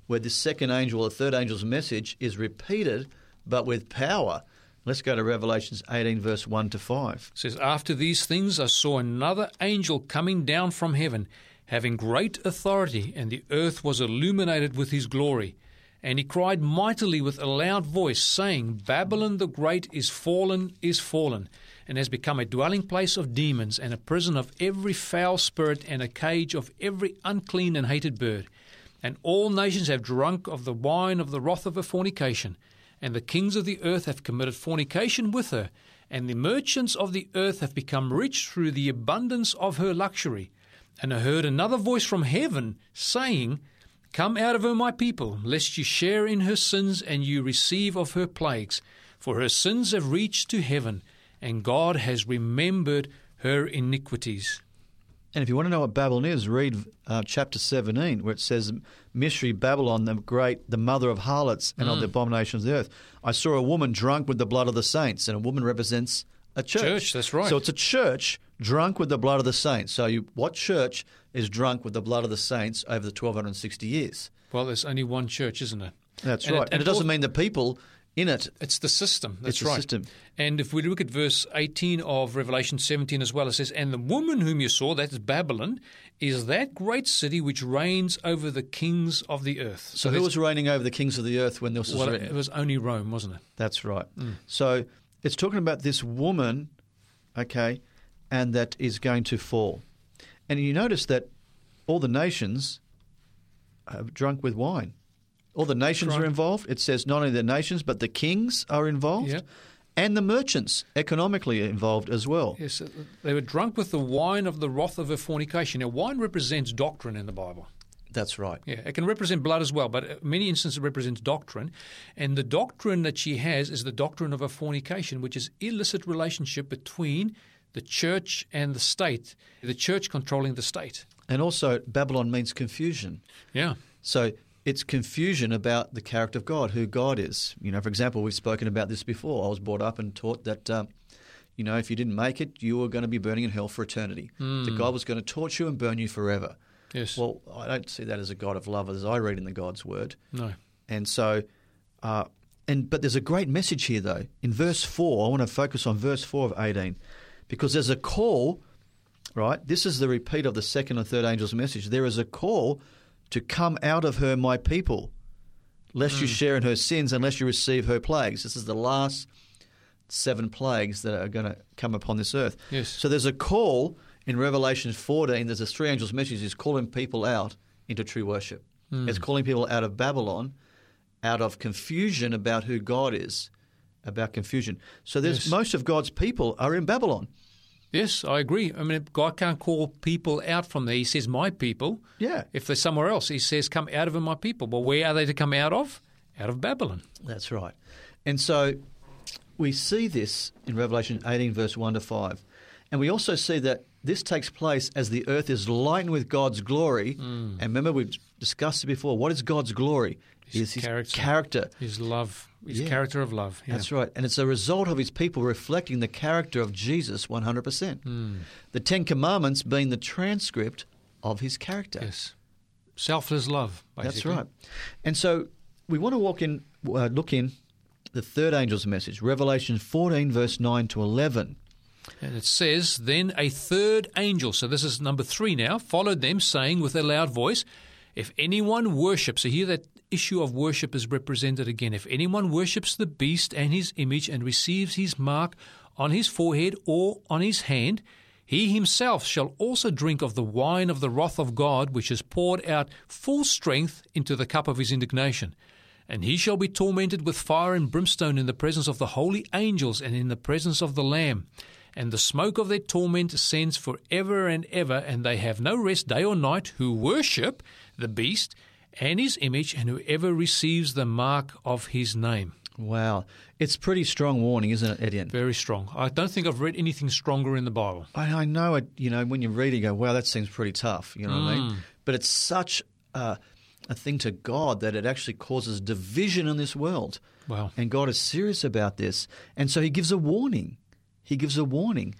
where the second angel or third angel's message is repeated, but with power. Let's go to Revelations 18, verse 1 to 5. It says, After these things I saw another angel coming down from heaven, having great authority, and the earth was illuminated with his glory. And he cried mightily with a loud voice, saying, Babylon the Great is fallen, is fallen, and has become a dwelling place of demons, and a prison of every foul spirit, and a cage of every unclean and hated bird. And all nations have drunk of the wine of the wrath of her fornication. And the kings of the earth have committed fornication with her, and the merchants of the earth have become rich through the abundance of her luxury. And I heard another voice from heaven saying, Come out of her, my people, lest you share in her sins and you receive of her plagues. For her sins have reached to heaven, and God has remembered her iniquities. And if you want to know what Babylon is, read uh, chapter 17, where it says, Mystery Babylon, the great, the mother of harlots and of the abominations of the earth. I saw a woman drunk with the blood of the saints, and a woman represents a church. Church, that's right. So it's a church drunk with the blood of the saints. So you, what church is drunk with the blood of the saints over the 1260 years? Well, there's only one church, isn't it? That's And right. it- and it doesn't mean the people in it. It's the system. That's It's the right. system. And if we look at verse 18 of Revelation 17 as well, it says, And the woman whom you saw, that is Babylon, is that great city which reigns over the kings of the earth. So who was reigning over the kings of the earth when this was well, written? it was only Rome, wasn't it? That's right. Mm. So it's talking about this woman, okay, and that is going to fall. And you notice that all the nations are drunk with wine. All the nations Right. are involved. It says not only the nations, but the kings are involved. Yeah. And the merchants economically involved as well. Yes, they were drunk with the wine of the wrath of her fornication. Now, wine represents doctrine in the Bible. That's right. Yeah, it can represent blood as well, but in many instances it represents doctrine. And the doctrine that she has is the doctrine of a fornication, which is illicit relationship between the church and the state, the church controlling the state. And also, Babylon means confusion. Yeah. So it's confusion about the character of God, who God is. You know, for example, we've spoken about this before. I was brought up and taught that, um, you know, if you didn't make it, you were going to be burning in hell for eternity. That God was going to torture you and burn you forever. Yes. Well, I don't see that as a God of love as I read in the God's word. no. And so, uh, and but there's a great message here though. In verse four, I want to focus on verse four of eighteen, because there's a call. Right, this is the repeat of the second and third angel's message. There is a call to come out of her, my people, lest you hmm. share in her sins, unless you receive her plagues. This is the last seven plagues that are going to come upon this earth. Yes. So there's a call in Revelation 14. There's a three angels' message. is calling people out into true worship. Hmm. It's calling people out of Babylon, out of confusion about who God is, about confusion. So there's Yes. most of God's people are in Babylon. Yes, I agree. I mean, God can't call people out from there. He says, my people. Yeah. If they're somewhere else, he says, come out of my people. Well, where are they to come out of? Out of Babylon. That's right. And so we see this in Revelation 18, verse 1 to 5. And we also see that this takes place as the earth is lightened with God's glory. Hmm. And remember, we've discussed it before. What is God's glory? His Is his character. character. His love, his Yeah. character of love. Yeah. That's right. And it's a result of his people reflecting the character of Jesus 100%. Hmm. The Ten Commandments being the transcript of his character. Yes. Selfless love, basically. That's right. And so we want to walk in, uh, look in the third angel's message, Revelation 14, verse 9 to 11. And it says, Then a third angel, so this is number three now, followed them, saying with a loud voice, If anyone worships, so here that issue of worship is represented again. If anyone worships the beast and his image and receives his mark on his forehead or on his hand, he himself shall also drink of the wine of the wrath of God, which is poured out full strength into the cup of his indignation. And he shall be tormented with fire and brimstone in the presence of the holy angels and in the presence of the Lamb. And the smoke of their torment ascends for ever and ever, and they have no rest day or night who worship the beast and his image, and whoever receives the mark of his name. Wow. It's pretty strong warning, isn't it, Edian? Very strong. I don't think I've read anything stronger in the Bible. I, I know it, you know, when you read it, you go, wow, that seems pretty tough. You know what I mean? Mm. But it's such a, a thing to God that it actually causes division in this world. Wow. And God is serious about this. And so he gives a warning. He gives a warning.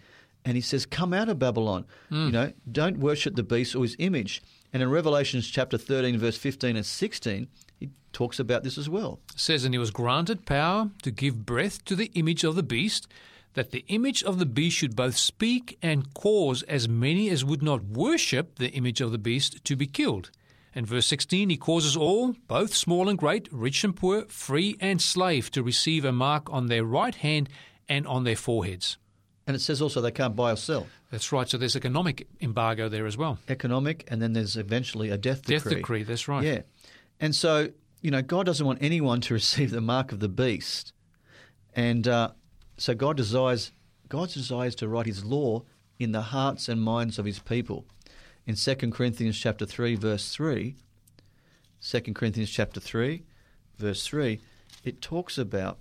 And he says, Come out of Babylon. Mm. You know, don't worship the beast or his image. And in Revelations chapter 13, verse 15 and 16, he talks about this as well. It says, And he was granted power to give breath to the image of the beast, that the image of the beast should both speak and cause as many as would not worship the image of the beast to be killed. And verse 16, he causes all, both small and great, rich and poor, free and slave, to receive a mark on their right hand and on their foreheads. And it says also they can't buy or sell. That's right. So there's economic embargo there as well. Economic, and then there's eventually a death decree. Death decree. That's right. Yeah. And so, you know, God doesn't want anyone to receive the mark of the beast. And uh, so God desires God desires to write his law in the hearts and minds of his people. in 2 Corinthians chapter 3 verse 3, 2 Corinthians chapter 3 verse 3, it talks about,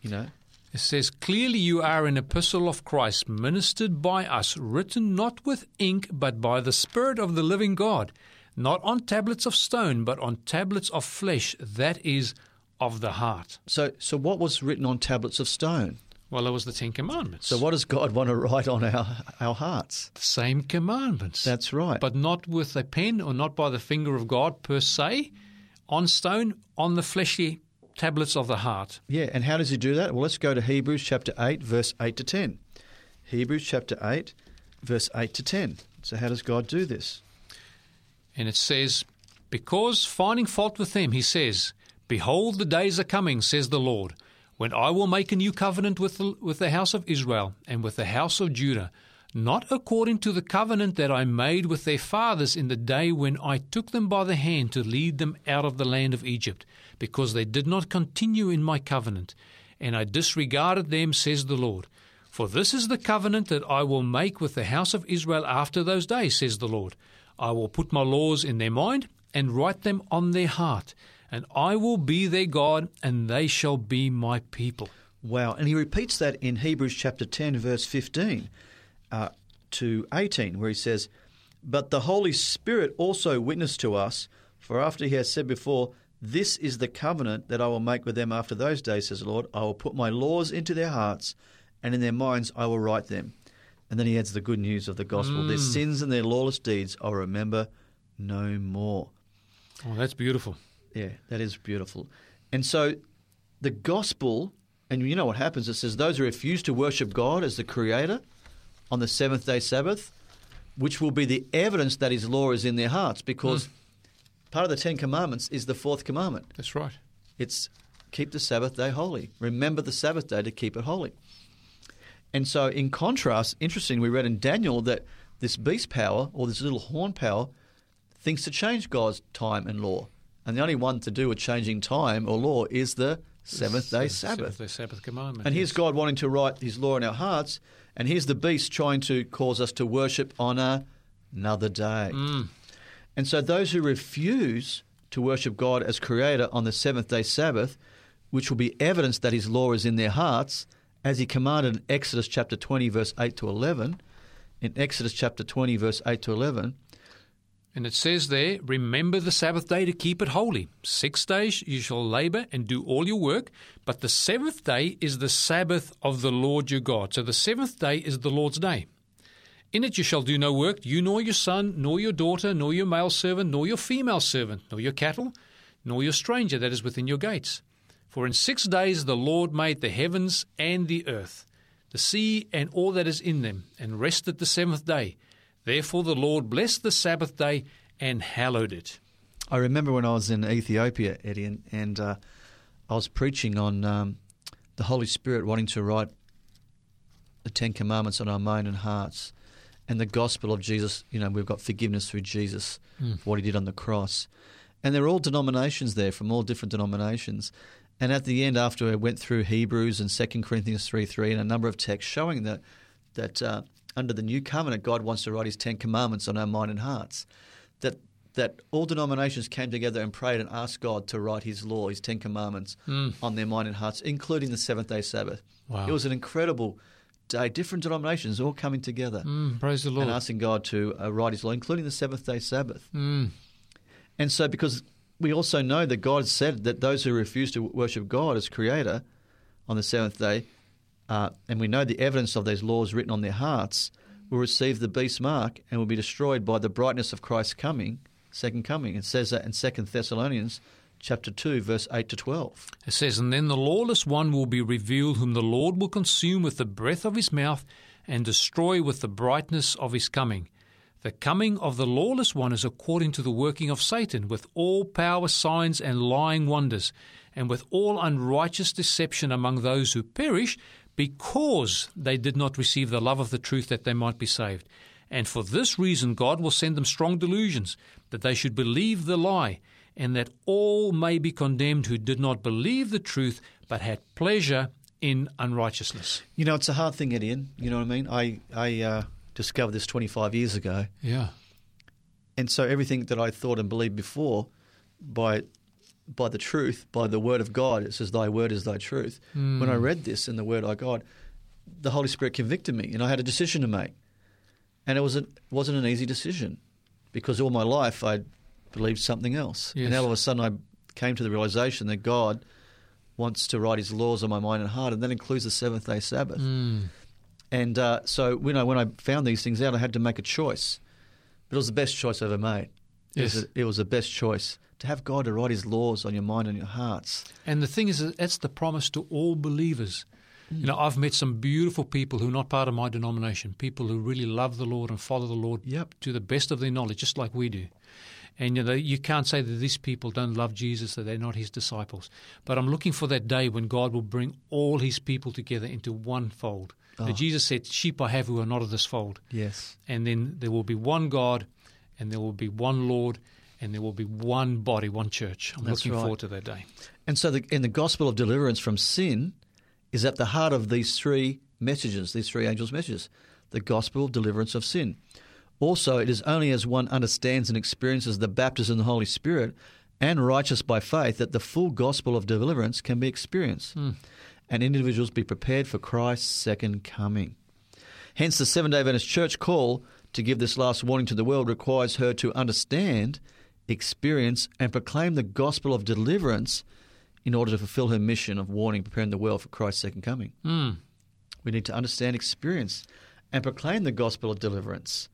you know, It says, Clearly you are an epistle of Christ, ministered by us, written not with ink, but by the Spirit of the living God, not on tablets of stone, but on tablets of flesh, that is, of the heart. so so what was written on tablets of stone? Well, it was the Ten Commandments. So what does God want to write on our our hearts? the same commandments. That's right. but not with a pen or not by the finger of God per se, on stone, on the fleshy tablets of the heart. Yeah, and how does he do that? Well, let's go to Hebrews chapter 8, verse 8 to 10. Hebrews chapter 8, verse 8 to 10. So, how does God do this? And it says, Because finding fault with them, he says, Behold, the days are coming, says the Lord, when I will make a new covenant with the, with the house of Israel and with the house of Judah, not according to the covenant that I made with their fathers in the day when I took them by the hand to lead them out of the land of Egypt, because they did not continue in my covenant, and I disregarded them, says the Lord. For this is the covenant that I will make with the house of Israel after those days, says the Lord. I will put my laws in their mind and write them on their heart, and I will be their God, and they shall be my people. Wow. And he repeats that in Hebrews chapter 10, verse 15 uh, to 18, where he says, But the Holy Spirit also witnessed to us, for after he has said before, This is the covenant that I will make with them after those days, says the Lord. I will put my laws into their hearts, and in their minds I will write them. And then he adds the good news of the gospel. Their mm. sins and their lawless deeds I'll remember no more. Oh, that's beautiful. Yeah, that is beautiful. And so the gospel, and you know what happens? It says those who refuse to worship God as the creator on the seventh day Sabbath, which will be the evidence that his law is in their hearts, because mm. Part of the Ten Commandments is the fourth commandment. That's right. It's keep the Sabbath day holy. Remember the Sabbath day to keep it holy. And so, in contrast, interesting, we read in Daniel that this beast power, or this little horn power, thinks to change God's time and law. And the only one to do with changing time or law is the seventh day Sabbath. Seventh day Sabbath commandment. And here's yes. God wanting to write his law in our hearts, and here's the beast trying to cause us to worship on another day. Mm. And so those who refuse to worship God as creator on the seventh day Sabbath, which will be evidence that his law is in their hearts, as he commanded in Exodus chapter 20, verse 8 to 11, in Exodus chapter 20, verse 8 to 11, And it says there, Remember the Sabbath day to keep it holy. Six days you shall labor and do all your work, but the seventh day is the Sabbath of the Lord your God. So the seventh day is the Lord's day. In it you shall do no work, you nor your son, nor your daughter, nor your male servant, nor your female servant, nor your cattle, nor your stranger that is within your gates. For in six days the Lord made the heavens and the earth, the sea and all that is in them, and rested the seventh day. Therefore the Lord blessed the Sabbath day and hallowed it. I remember when I was in Ethiopia, Eddie, and, and uh, I was preaching on um, the Holy Spirit wanting to write the Ten Commandments on our mind and hearts, and the gospel of Jesus. You know, we've got forgiveness through Jesus for what He did on the cross, and they're all denominations there from all different denominations. And at the end, after I went through Hebrews and Second Corinthians three three and a number of texts showing that that uh, under the new covenant, God wants to write His Ten Commandments on our mind and hearts. That that all denominations came together and prayed and asked God to write His law, His Ten Commandments, on their mind and hearts, including the seventh day Sabbath. Wow. It was an incredible day. Different denominations all coming together Mm, praise the Lord. and asking God to uh, write His law, including the seventh day Sabbath. Mm, And so, because we also know that God said that those who refuse to worship God as Creator on the seventh day, uh, and we know the evidence of those laws written on their hearts, will receive the beast mark and will be destroyed by the brightness of Christ's coming, second coming. It says that in Second Thessalonians chapter two, verse eight to twelve. It says, And then the lawless one will be revealed, whom the Lord will consume with the breath of his mouth and destroy with the brightness of his coming. The coming of the lawless one is according to the working of Satan, with all power, signs, and lying wonders, and with all unrighteous deception among those who perish, because they did not receive the love of the truth that they might be saved. And for this reason, God will send them strong delusions, that they should believe the lie, and that all may be condemned who did not believe the truth, but had pleasure in unrighteousness. You know, it's a hard thing, Edian. You know what I mean? I I uh, discovered this twenty five years ago. Yeah. and so everything that I thought and believed before, by by the truth, by the word of God, it says, "Thy word is thy truth." When I read this in the word of God, the Holy Spirit convicted me, and I had a decision to make, and it was a, wasn't an easy decision because all my life I believed something else, Yes. and all of a sudden I came to the realization that God wants to write His laws on my mind and heart, and that includes the seventh day Sabbath. Mm. And uh, so when I when I found these things out, I had to make a choice. But it was the best choice I ever made. It, Yes. was, it was the best choice to have God to write His laws on your mind and your hearts. And the thing is, that's the promise to all believers. You know, I've met some beautiful people who are not part of my denomination, people who really love the Lord and follow the Lord Yep. to the best of their knowledge, just like we do. And you know, you can't say that these people don't love Jesus, that they're not his disciples. But I'm looking for that day when God will bring all his people together into one fold. Now, Oh. Ah. Jesus said, Sheep I have who are not of this fold. Yes. And then there will be one God, and there will be one Lord, and there will be one body, one church. I'm That's looking right. forward to that day. And so, the, in the gospel of deliverance from sin is at the heart of these three messages, these three angels' messages the gospel of deliverance of sin. Also, it is only as one understands and experiences the baptism in the Holy Spirit and righteous by faith that the full gospel of deliverance can be experienced and individuals be prepared for Christ's second coming. Hence, the Seven day Adventist Church call to give this last warning to the world requires her to understand, experience, and proclaim the gospel of deliverance in order to fulfill her mission of warning, preparing the world for Christ's second coming. Mm. We need to understand, experience, and proclaim the gospel of deliverance.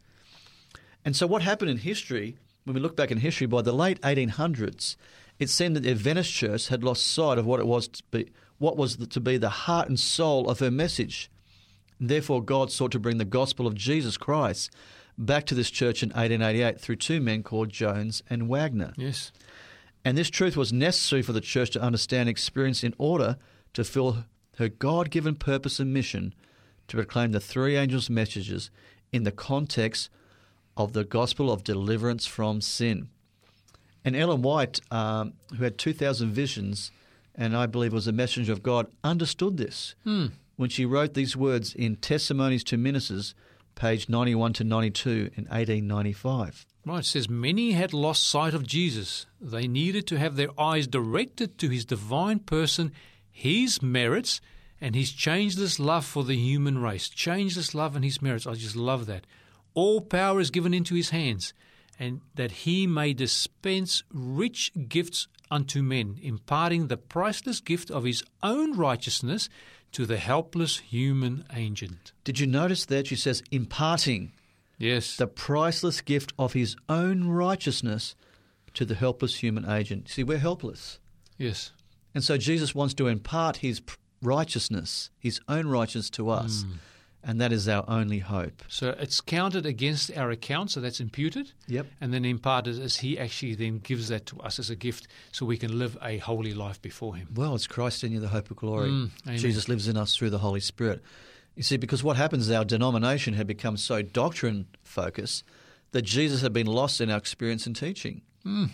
And so, what happened in history, when we look back in history, by the late 1800s, it seemed that the Adventist Church had lost sight of what it was to be, what was to be the heart and soul of her message. Therefore, God sought to bring the gospel of Jesus Christ back to this church in 1888 through two men called Jones and Waggoner. Yes. And this truth was necessary for the church to understand and experience in order to fill her God given purpose and mission to proclaim the three angels' messages in the context of the gospel of deliverance from sin. And Ellen White, um, who had 2,000 visions and I believe was a messenger of God, understood this when she wrote these words in Testimonies to Ministers, page 91 to 92 in 1895. Right, it says many had lost sight of Jesus. They needed to have their eyes directed to his divine person, his merits, and his changeless love for the human race. Changeless love and his merits. I just love that. All power is given into his hands, and that he may dispense rich gifts unto men, imparting the priceless gift of his own righteousness to the helpless human agent. Did you notice that she says imparting Yes. the priceless gift of his own righteousness to the helpless human agent? See, we're helpless. yes. And so Jesus wants to impart his righteousness, his own righteousness to us. Mm. And that is our only hope. So it's counted against our account, so that's imputed. Yep. And then imparted as He actually then gives that to us as a gift so we can live a holy life before Him. Well, it's Christ in you, the hope of glory. Mm. Jesus lives in us through the Holy Spirit. You see, because what happens is our denomination had become so doctrine focused that Jesus had been lost in our experience and teaching. Mm.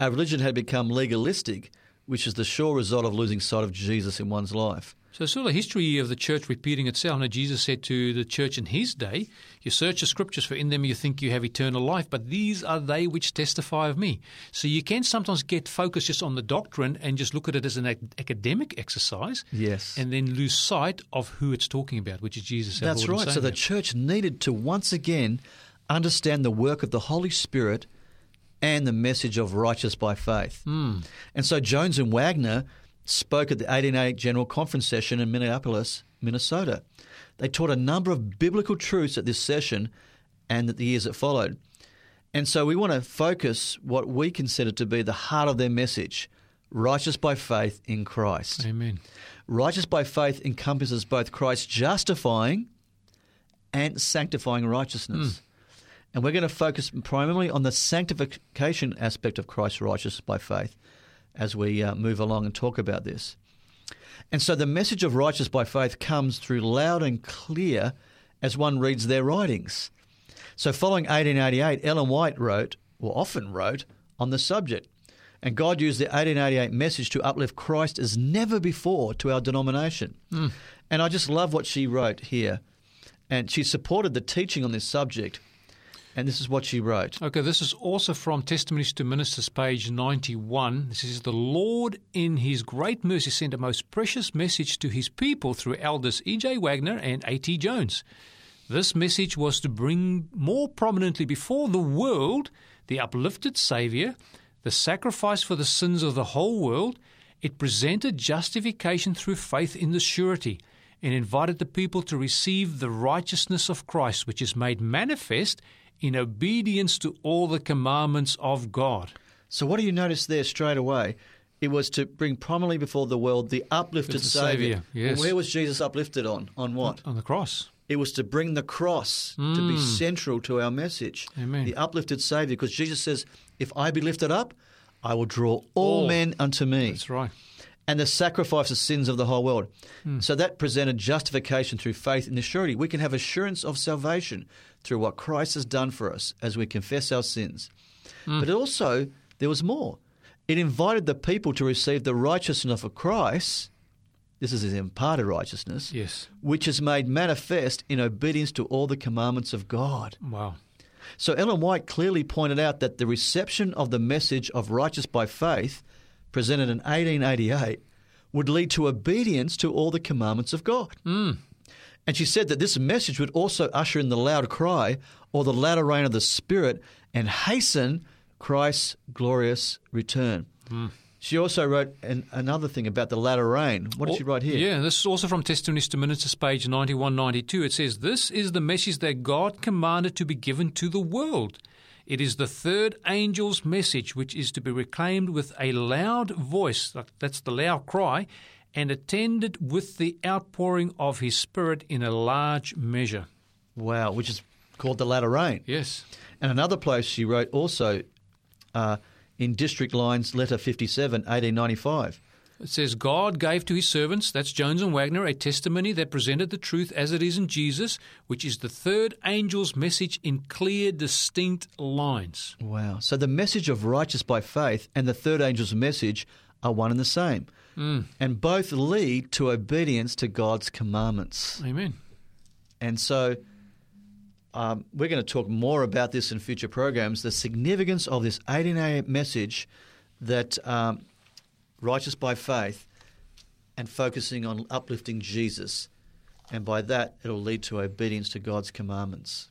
Our religion had become legalistic, which is the sure result of losing sight of Jesus in one's life. So it's sort of history of the church repeating itself. Now, Jesus said to the church in his day, You search the scriptures, for in them you think you have eternal life, but these are they which testify of me. So you can sometimes get focused just on the doctrine and just look at it as an ac- academic exercise. Yes. And then lose sight of who it's talking about, which is Jesus. That's right. So the church needed to once again understand the work of the Holy Spirit and the message of righteous by faith. Hmm. And so Jones and Waggoner spoke at the 1888 General Conference session in Minneapolis, Minnesota. They taught a number of biblical truths at this session and at the years that followed. And so we want to focus what we consider to be the heart of their message righteous by faith in Christ. Amen. Righteous by faith encompasses both Christ's justifying and sanctifying righteousness. Hmm. And we're going to focus primarily on the sanctification aspect of Christ's righteousness by faith as we uh, move along and talk about this. And so the message of righteous by faith comes through loud and clear as one reads their writings. So following 1888, Ellen White wrote, or often wrote, on the subject. And God used the 1888 message to uplift Christ as never before to our denomination. And I just love what she wrote here. And she supported the teaching on this subject. And this is what she wrote. Okay, this is also from Testimonies to Ministers, page 91. This is The Lord, in His great mercy, sent a most precious message to His people through elders E.J. Waggoner and A.T. Jones. This message was to bring more prominently before the world the uplifted Saviour, the sacrifice for the sins of the whole world. It presented justification through faith in the surety and invited the people to receive the righteousness of Christ, which is made manifest in obedience to all the commandments of God. So, what do you notice there straight away? It was to bring prominently before the world the uplifted The Saviour. Saviour, yes. Well, where was Jesus uplifted on? On what? On the cross. It was to bring the cross to be central to our message. Mm. Amen. The uplifted Saviour, because Jesus says, If I be lifted up, I will draw all, All. men unto me. That's right. and the sacrifice of sins of the whole world. Hmm. So that presented justification through faith in the surety. We can have assurance of salvation through what Christ has done for us as we confess our sins. Hmm. But also, there was more. It invited the people to receive the righteousness of Christ. This is his imparted righteousness, Yes. which is made manifest in obedience to all the commandments of God. Wow. So Ellen White clearly pointed out that the reception of the message of righteous by faith, presented in 1888, would lead to obedience to all the commandments of God. And she said that this message would also usher in the loud cry or the latter rain of the Spirit and hasten Christ's glorious return. Hmm. She also wrote an, another thing about the latter rain. What did oh, she write here? Yeah, this is also from Testimonies to Ministers, page 91 92. It says, This is the message that God commanded to be given to the world. It is the third angel's message, which is to be reclaimed with a loud voice, that's the loud cry, and attended with the outpouring of his Spirit in a large measure. Wow, which is called the latter rain. Yes. And another place she wrote also uh, in District Lines, Letter 57, 1895. It says, God gave to his servants, that's Jones and Waggoner, a testimony that presented the truth as it is in Jesus, which is the third angel's message in clear, distinct lines. Wow. So the message of righteous by faith and the third angel's message are one and the same. And both lead to obedience to God's commandments. Amen. And so um, we're going to talk more about this in future programs the significance of this 18a message that um, righteous by faith and focusing on uplifting Jesus. And by that, it'll lead to obedience to God's commandments.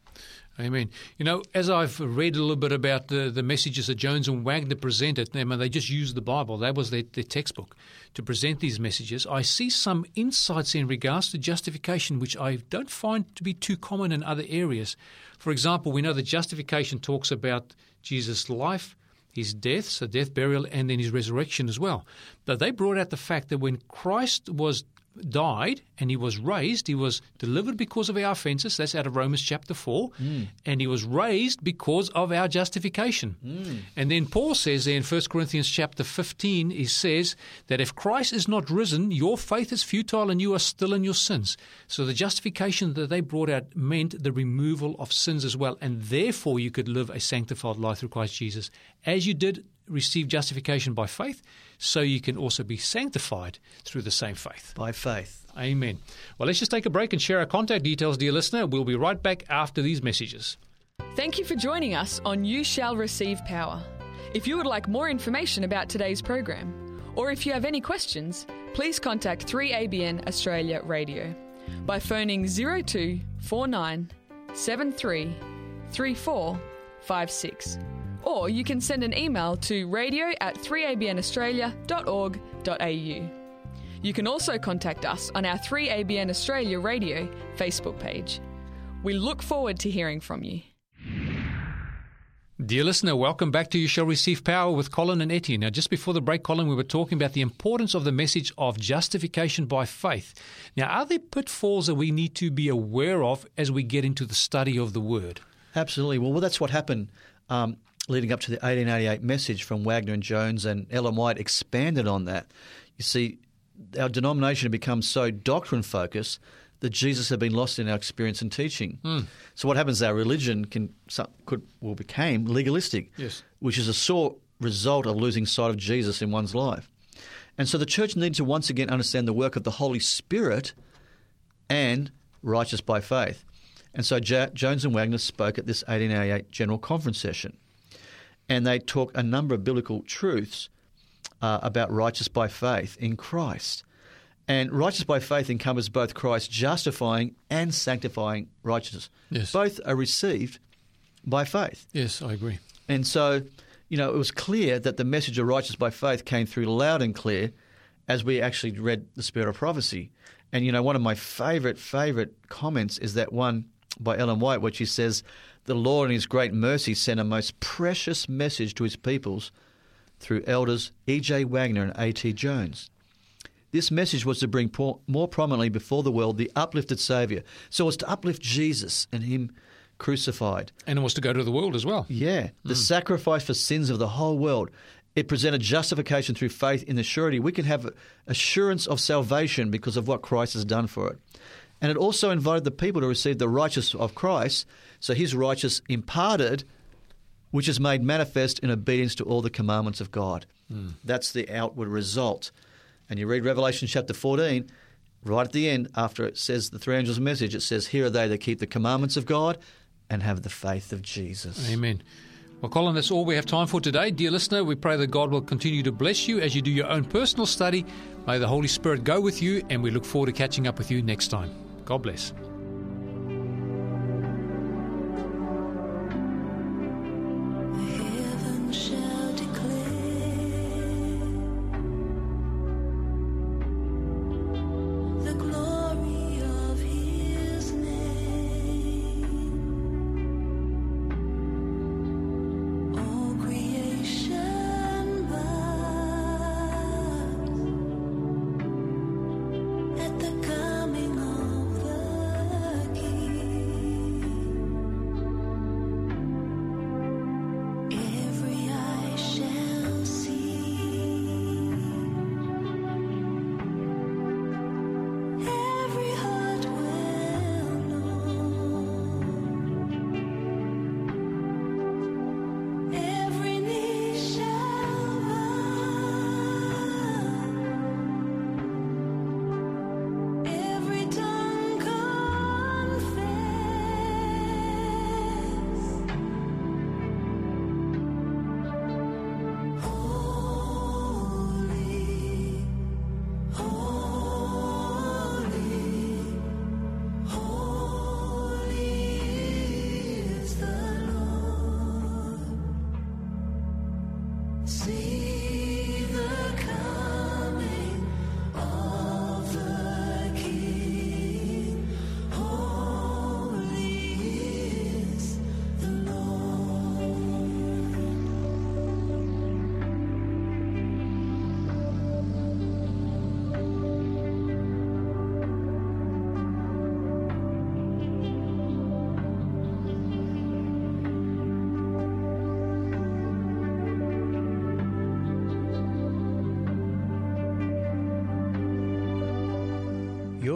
Amen. You know, as I've read a little bit about the, the messages that Jones and Waggoner presented, I mean, they just used the Bible. That was their, their textbook to present these messages. I see some insights in regards to justification, which I don't find to be too common in other areas. For example, we know that justification talks about Jesus' life, his death, so death, burial, and then his resurrection as well. But they brought out the fact that when Christ was died and he was raised, he was delivered because of our offences. That's out of Romans chapter 4. Hmm. And he was raised because of our justification. Hmm. And then Paul says there in 1 Corinthians chapter 15, he says that if Christ is not risen, your faith is futile and you are still in your sins. So the justification that they brought out meant the removal of sins as well. And therefore you could live a sanctified life through Christ Jesus. As you did receive justification by faith, so you can also be sanctified through the same faith. By faith. Amen. Well, let's just take a break and share our contact details, dear listener. We'll be right back after these messages. Thank you for joining us on You Shall Receive Power. If you would like more information about today's program, or if you have any questions, please contact 3ABN Australia Radio by phoning 02 49 73 3456. Or you can send an email to radio at 3abnaustralia.org.au. You can also contact us on our 3ABN Australia Radio Facebook page. We look forward to hearing from you. Dear listener, welcome back to You Shall Receive Power with Colin and Etty. Now, just before the break, Colin, we were talking about the importance of the message of justification by faith. Now, are there pitfalls that we need to be aware of as we get into the study of the Word? Absolutely. Well, that's what happened um, leading up to the 1888 message from Waggoner and Jones, and Ellen White expanded on that. You see, our denomination had become so doctrine focused that Jesus had been lost in our experience and teaching. Hmm. So what happens? is Our religion can could well became legalistic, Yes. which is a sore result of losing sight of Jesus in one's life. And so the church needs to once again understand the work of the Holy Spirit and righteous by faith. And so ja- Jones and Waggoner spoke at this 1888 General Conference session. And they talk a number of biblical truths uh, about righteous by faith in Christ. And righteous by faith encompasses both Christ's justifying and sanctifying righteousness. Yes. Both are received by faith. Yes, I agree. And so, you know, it was clear that the message of righteous by faith came through loud and clear as we actually read the Spirit of Prophecy. And, you know, one of my favorite, favorite comments is that one by Ellen White, which she says, The Lord in His great mercy sent a most precious message to His peoples through elders E.J. Waggoner and A.T. Jones. This message was to bring more prominently before the world the uplifted Saviour. So it was to uplift Jesus and Him crucified. And it was to go to the world as well. Yeah, the mm. sacrifice for sins of the whole world. It presented justification through faith in the surety. We can have assurance of salvation because of what Christ has done for it. And it also invited the people to receive the righteousness of Christ, so his righteousness imparted, which is made manifest in obedience to all the commandments of God. Hmm. That's the outward result. And you read Revelation chapter 14, right at the end, after it says the three angels' message, it says, Here are they that keep the commandments of God and have the faith of Jesus. Amen. Well, Colin, that's all we have time for today. Dear listener, we pray that God will continue to bless you as you do your own personal study. May the Holy Spirit go with you, and we look forward to catching up with you next time. God bless.